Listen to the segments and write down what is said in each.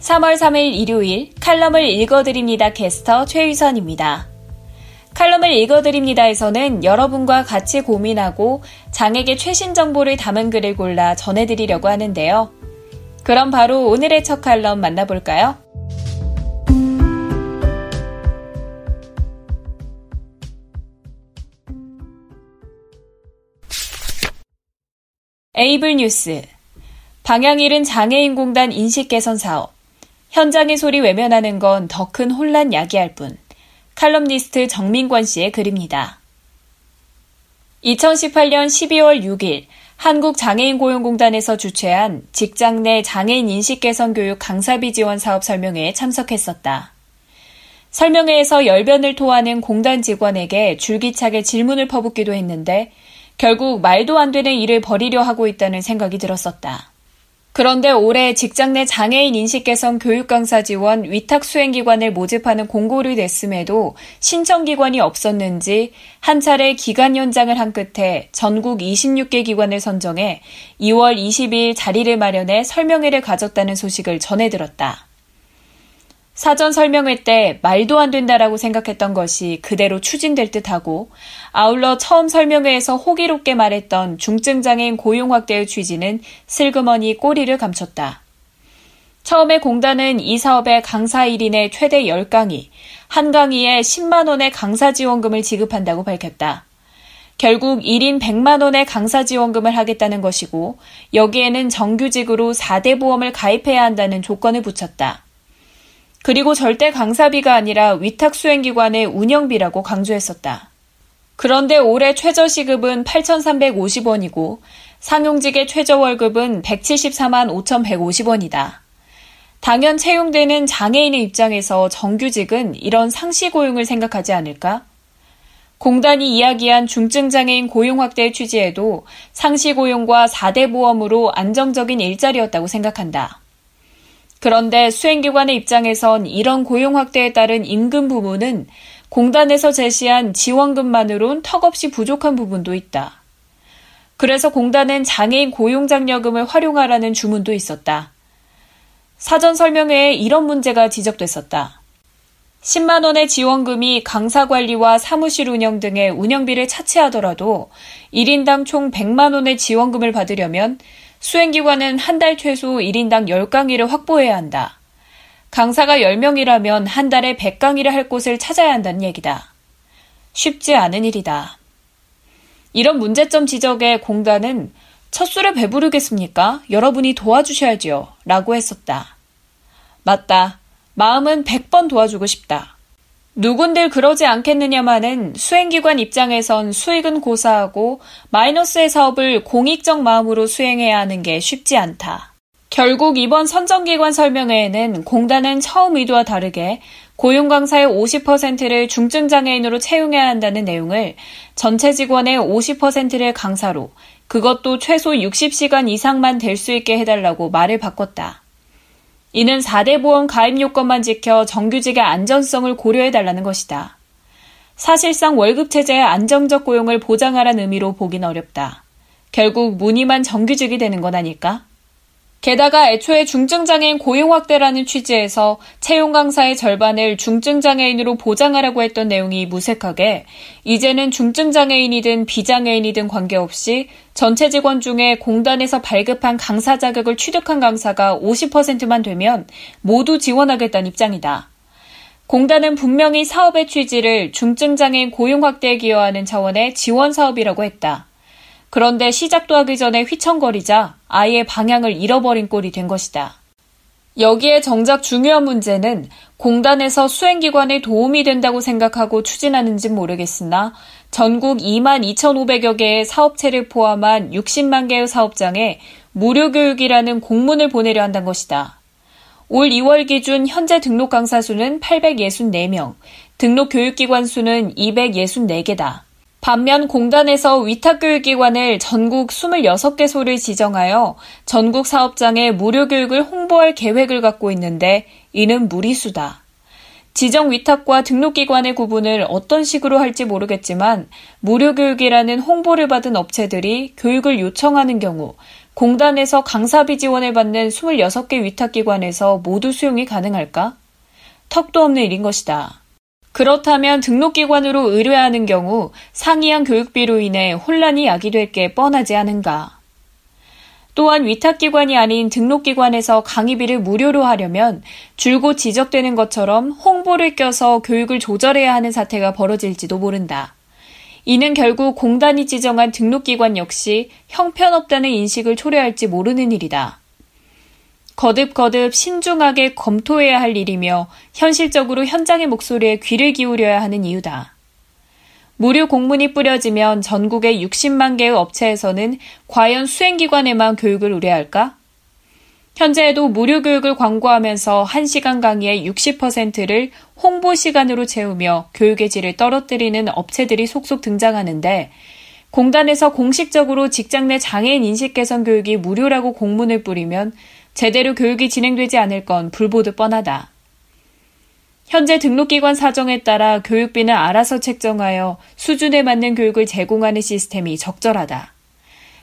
3월 3일 일요일 칼럼을 읽어드립니다 캐스터 최유선입니다. 칼럼을 읽어드립니다에서는 여러분과 같이 고민하고 장에게 최신 정보를 담은 글을 골라 전해드리려고 하는데요. 그럼 바로 오늘의 첫 칼럼 만나볼까요? 에이블 뉴스 방향 잃은 장애인공단 인식개선 사업 현장의 소리 외면하는 건 더 큰 혼란 야기할 뿐. 칼럼니스트 정민권 씨의 글입니다. 2018년 12월 6일 한국장애인고용공단에서 주최한 직장 내 장애인 인식 개선 교육 강사비 지원 사업 설명회에 참석했었다. 설명회에서 열변을 토하는 공단 직원에게 줄기차게 질문을 퍼붓기도 했는데 결국 말도 안 되는 일을 벌이려 하고 있다는 생각이 들었었다. 그런데 올해 직장 내 장애인 인식 개선 교육 강사 지원 위탁 수행 기관을 모집하는 공고를 냈음에도 신청 기관이 없었는지 한 차례 기간 연장을 한 끝에 전국 26개 기관을 선정해 2월 22일 자리를 마련해 설명회를 가졌다는 소식을 전해 들었다. 사전 설명회 때 말도 안 된다라고 생각했던 것이 그대로 추진될 듯하고 아울러 처음 설명회에서 호기롭게 말했던 중증장애인 고용 확대의 취지는 슬그머니 꼬리를 감췄다. 처음에 공단은 이 사업의 강사 1인의 최대 10강의, 한 강의에 10만원의 강사 지원금을 지급한다고 밝혔다. 결국 1인 100만원의 강사 지원금을 하겠다는 것이고, 여기에는 정규직으로 4대 보험을 가입해야 한다는 조건을 붙였다. 그리고 절대 강사비가 아니라 위탁 수행기관의 운영비라고 강조했었다. 그런데 올해 최저시급은 8,350원이고 상용직의 최저월급은 174만 5,150원이다. 당연 채용되는 장애인의 입장에서 정규직은 이런 상시 고용을 생각하지 않을까? 공단이 이야기한 중증장애인 고용 확대의 취지에도 상시 고용과 4대 보험으로 안정적인 일자리였다고 생각한다. 그런데 수행기관의 입장에선 이런 고용 확대에 따른 임금 부분은 공단에서 제시한 지원금만으론 턱없이 부족한 부분도 있다. 그래서 공단은 장애인 고용장려금을 활용하라는 주문도 있었다. 사전 설명회에 이런 문제가 지적됐었다. 10만 원의 지원금이 강사 관리와 사무실 운영 등의 운영비를 차치하더라도 1인당 총 100만 원의 지원금을 받으려면 수행기관은 한 달 최소 1인당 10강의를 확보해야 한다. 강사가 10명이라면 한 달에 100강의를 할 곳을 찾아야 한다는 얘기다. 쉽지 않은 일이다. 이런 문제점 지적에 공단은 첫 술에 배부르겠습니까? 여러분이 도와주셔야지요. 라고 했었다. 맞다. 마음은 100번 도와주고 싶다. 누군들 그러지 않겠느냐마는 수행기관 입장에선 수익은 고사하고 마이너스의 사업을 공익적 마음으로 수행해야 하는 게 쉽지 않다. 결국 이번 선정기관 설명회에는 공단은 처음 의도와 다르게 고용 강사의 50%를 중증장애인으로 채용해야 한다는 내용을 전체 직원의 50%를 강사로 그것도 최소 60시간 이상만 될 수 있게 해달라고 말을 바꿨다. 이는 4대 보험 가입 요건만 지켜 정규직의 안전성을 고려해달라는 것이다. 사실상 월급 체제의 안정적 고용을 보장하라는 의미로 보긴 어렵다. 결국 무늬만 정규직이 되는 건 아닐까? 게다가 애초에 중증장애인 고용 확대라는 취지에서 채용 강사의 절반을 중증장애인으로 보장하라고 했던 내용이 무색하게 이제는 중증장애인이든 비장애인이든 관계없이 전체 직원 중에 공단에서 발급한 강사 자격을 취득한 강사가 50%만 되면 모두 지원하겠다는 입장이다. 공단은 분명히 사업의 취지를 중증장애인 고용 확대에 기여하는 차원의 지원 사업이라고 했다. 그런데 시작도 하기 전에 휘청거리자 아예 방향을 잃어버린 꼴이 된 것이다. 여기에 정작 중요한 문제는 공단에서 수행기관에 도움이 된다고 생각하고 추진하는지 모르겠으나 전국 2만 2,500여 개의 사업체를 포함한 60만 개의 사업장에 무료 교육이라는 공문을 보내려 한다는 것이다. 올 2월 기준 현재 등록 강사 수는 864명, 등록 교육기관 수는 264개다. 반면 공단에서 위탁교육기관을 전국 26개소를 지정하여 전국 사업장에 무료교육을 홍보할 계획을 갖고 있는데 이는 무리수다. 지정 위탁과 등록기관의 구분을 어떤 식으로 할지 모르겠지만 무료교육이라는 홍보를 받은 업체들이 교육을 요청하는 경우 공단에서 강사비 지원을 받는 26개 위탁기관에서 모두 수용이 가능할까? 턱도 없는 일인 것이다. 그렇다면 등록기관으로 의뢰하는 경우 상이한 교육비로 인해 혼란이 야기될 게 뻔하지 않은가. 또한 위탁기관이 아닌 등록기관에서 강의비를 무료로 하려면 줄곧 지적되는 것처럼 홍보를 껴서 교육을 조절해야 하는 사태가 벌어질지도 모른다. 이는 결국 공단이 지정한 등록기관 역시 형편없다는 인식을 초래할지 모르는 일이다. 거듭거듭 신중하게 검토해야 할 일이며 현실적으로 현장의 목소리에 귀를 기울여야 하는 이유다. 무료 공문이 뿌려지면 전국의 60만 개의 업체에서는 과연 수행기관에만 교육을 의뢰할까? 현재에도 무료 교육을 광고하면서 1시간 강의의 60%를 홍보 시간으로 채우며 교육의 질을 떨어뜨리는 업체들이 속속 등장하는데 공단에서 공식적으로 직장 내 장애인 인식 개선 교육이 무료라고 공문을 뿌리면 제대로 교육이 진행되지 않을 건 불보듯 뻔하다. 현재 등록기관 사정에 따라 교육비는 알아서 책정하여 수준에 맞는 교육을 제공하는 시스템이 적절하다.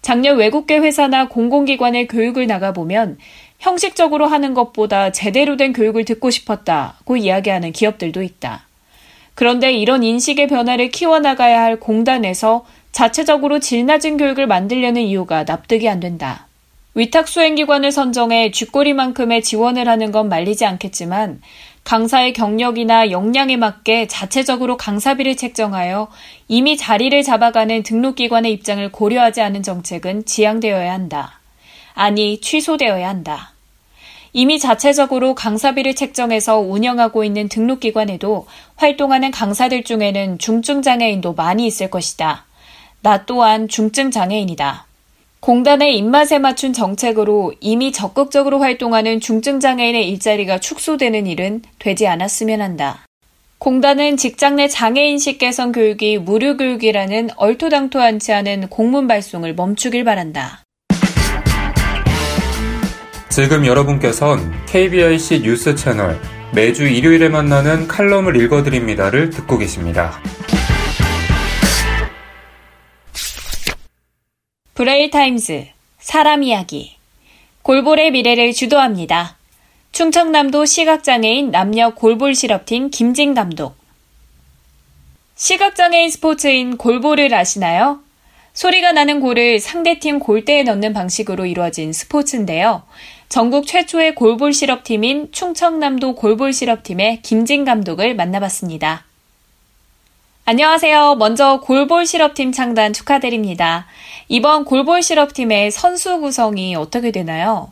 작년 외국계 회사나 공공기관의 교육을 나가보면 형식적으로 하는 것보다 제대로 된 교육을 듣고 싶었다고 이야기하는 기업들도 있다. 그런데 이런 인식의 변화를 키워나가야 할 공단에서 자체적으로 질 낮은 교육을 만들려는 이유가 납득이 안 된다. 위탁 수행기관을 선정해 쥐꼬리만큼의 지원을 하는 건 말리지 않겠지만 강사의 경력이나 역량에 맞게 자체적으로 강사비를 책정하여 이미 자리를 잡아가는 등록기관의 입장을 고려하지 않은 정책은 지양되어야 한다. 아니, 취소되어야 한다. 이미 자체적으로 강사비를 책정해서 운영하고 있는 등록기관에도 활동하는 강사들 중에는 중증장애인도 많이 있을 것이다. 나 또한 중증장애인이다. 공단의 입맛에 맞춘 정책으로 이미 적극적으로 활동하는 중증장애인의 일자리가 축소되는 일은 되지 않았으면 한다. 공단은 직장 내 장애인식 개선 교육이 무료 교육이라는 얼토당토하지 않은 공문 발송을 멈추길 바란다. 지금 여러분께선 KBIC 뉴스 채널 매주 일요일에 만나는 칼럼을 읽어드립니다를 듣고 계십니다. 브레일 타임즈 사람 이야기 골볼의 미래를 주도합니다. 충청남도 시각장애인 남녀 골볼 실업팀 김진 감독 시각장애인 스포츠인 골볼을 아시나요? 소리가 나는 골을 상대팀 골대에 넣는 방식으로 이루어진 스포츠인데요. 전국 최초의 골볼 실업팀인 충청남도 골볼 실업팀의 김진 감독을 만나봤습니다. 안녕하세요. 먼저 골볼 실업팀 창단 축하드립니다. 이번 골볼 실업팀의 선수 구성이 어떻게 되나요?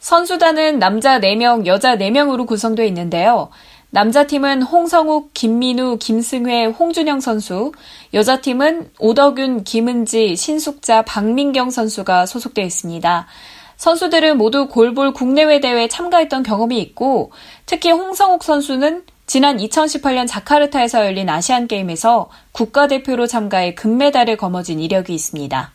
선수단은 남자 4명, 여자 4명으로 구성되어 있는데요. 남자팀은 홍성욱, 김민우, 김승회, 홍준영 선수, 여자팀은 오덕윤, 김은지, 신숙자, 박민경 선수가 소속되어 있습니다. 선수들은 모두 골볼 국내외 대회에 참가했던 경험이 있고 특히 홍성욱 선수는 지난 2018년 자카르타에서 열린 아시안 게임에서 국가대표로 참가해 금메달을 거머쥔 이력이 있습니다.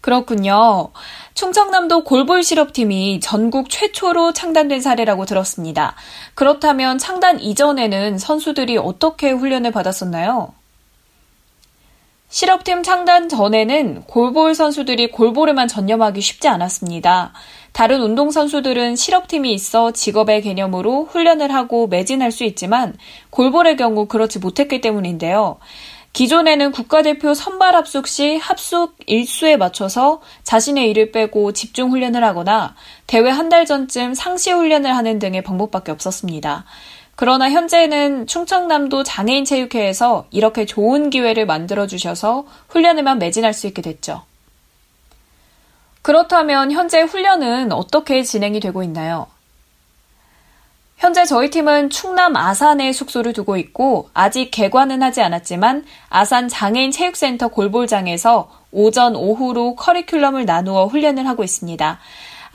그렇군요. 충청남도 골볼 실업팀이 전국 최초로 창단된 사례라고 들었습니다. 그렇다면 창단 이전에는 선수들이 어떻게 훈련을 받았었나요? 실업팀 창단 전에는 골볼 선수들이 골볼에만 전념하기 쉽지 않았습니다. 다른 운동 선수들은 실업팀이 있어 직업의 개념으로 훈련을 하고 매진할 수 있지만 골볼의 경우 그렇지 못했기 때문인데요. 기존에는 국가대표 선발 합숙 시 합숙 일수에 맞춰서 자신의 일을 빼고 집중 훈련을 하거나 대회 한 달 전쯤 상시 훈련을 하는 등의 방법밖에 없었습니다. 그러나 현재는 충청남도 장애인 체육회에서 이렇게 좋은 기회를 만들어 주셔서 훈련에만 매진할 수 있게 됐죠. 그렇다면 현재 훈련은 어떻게 진행이 되고 있나요? 현재 저희 팀은 충남 아산에 숙소를 두고 있고 아직 개관은 하지 않았지만 아산 장애인 체육센터 골볼장에서 오전, 오후로 커리큘럼을 나누어 훈련을 하고 있습니다.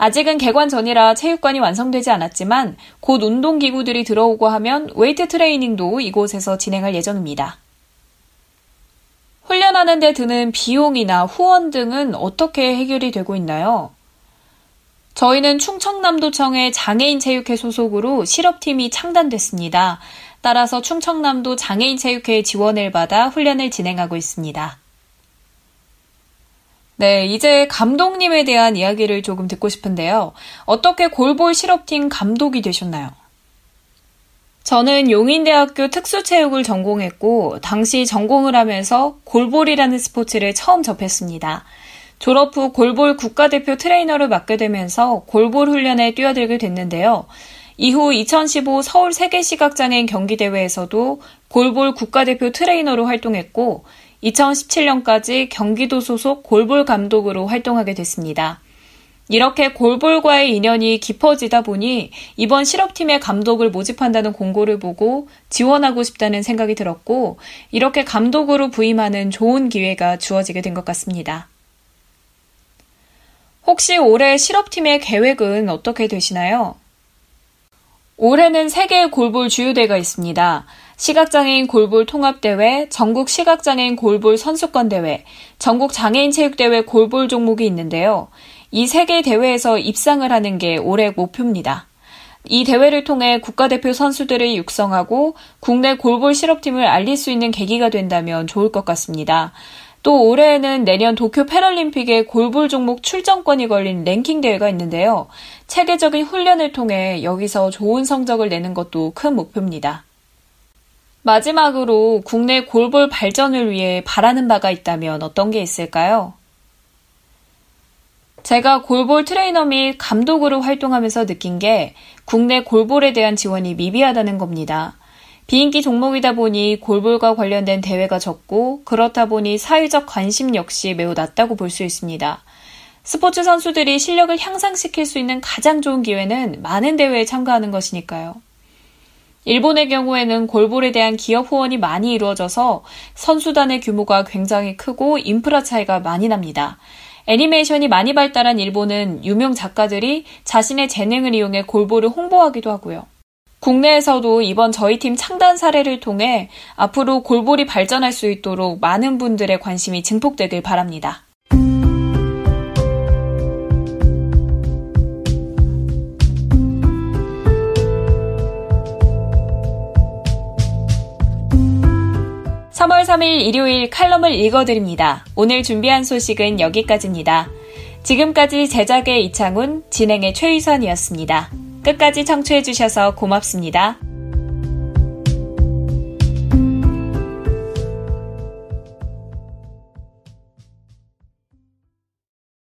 아직은 개관 전이라 체육관이 완성되지 않았지만 곧 운동기구들이 들어오고 하면 웨이트 트레이닝도 이곳에서 진행할 예정입니다. 훈련하는 데 드는 비용이나 후원 등은 어떻게 해결이 되고 있나요? 저희는 충청남도청의 장애인 체육회 소속으로 실업팀이 창단됐습니다. 따라서 충청남도 장애인 체육회 지원을 받아 훈련을 진행하고 있습니다. 네, 이제 감독님에 대한 이야기를 조금 듣고 싶은데요. 어떻게 골볼 실업팀 감독이 되셨나요? 저는 용인대학교 특수체육을 전공했고, 당시 전공을 하면서 골볼이라는 스포츠를 처음 접했습니다. 졸업 후 골볼 국가대표 트레이너를 맡게 되면서 골볼 훈련에 뛰어들게 됐는데요. 이후 2015 서울 세계시각장애인 경기대회에서도 골볼 국가대표 트레이너로 활동했고, 2017년까지 경기도 소속 골볼 감독으로 활동하게 됐습니다. 이렇게 골볼과의 인연이 깊어지다 보니 이번 실업팀의 감독을 모집한다는 공고를 보고 지원하고 싶다는 생각이 들었고 이렇게 감독으로 부임하는 좋은 기회가 주어지게 된 것 같습니다. 혹시 올해 실업팀의 계획은 어떻게 되시나요? 올해는 세계의 골볼 주요대가 있습니다. 시각장애인 골볼 통합대회, 전국 시각장애인 골볼 선수권대회, 전국 장애인 체육대회 골볼 종목이 있는데요. 이 세 개 대회에서 입상을 하는 게 올해 목표입니다. 이 대회를 통해 국가대표 선수들을 육성하고 국내 골볼 실업팀을 알릴 수 있는 계기가 된다면 좋을 것 같습니다. 또 올해에는 내년 도쿄 패럴림픽에 골볼 종목 출전권이 걸린 랭킹 대회가 있는데요. 체계적인 훈련을 통해 여기서 좋은 성적을 내는 것도 큰 목표입니다. 마지막으로 국내 골볼 발전을 위해 바라는 바가 있다면 어떤 게 있을까요? 제가 골볼 트레이너 및 감독으로 활동하면서 느낀 게 국내 골볼에 대한 지원이 미비하다는 겁니다. 비인기 종목이다 보니 골볼과 관련된 대회가 적고 그렇다 보니 사회적 관심 역시 매우 낮다고 볼 수 있습니다. 스포츠 선수들이 실력을 향상시킬 수 있는 가장 좋은 기회는 많은 대회에 참가하는 것이니까요. 일본의 경우에는 골볼에 대한 기업 후원이 많이 이루어져서 선수단의 규모가 굉장히 크고 인프라 차이가 많이 납니다. 애니메이션이 많이 발달한 일본은 유명 작가들이 자신의 재능을 이용해 골볼을 홍보하기도 하고요. 국내에서도 이번 저희 팀 창단 사례를 통해 앞으로 골볼이 발전할 수 있도록 많은 분들의 관심이 증폭되길 바랍니다. 3월 3일 일요일 칼럼을 읽어드립니다. 오늘 준비한 소식은 여기까지입니다. 지금까지 제작의 이창훈, 진행의 최유선이었습니다. 끝까지 청취해주셔서 고맙습니다.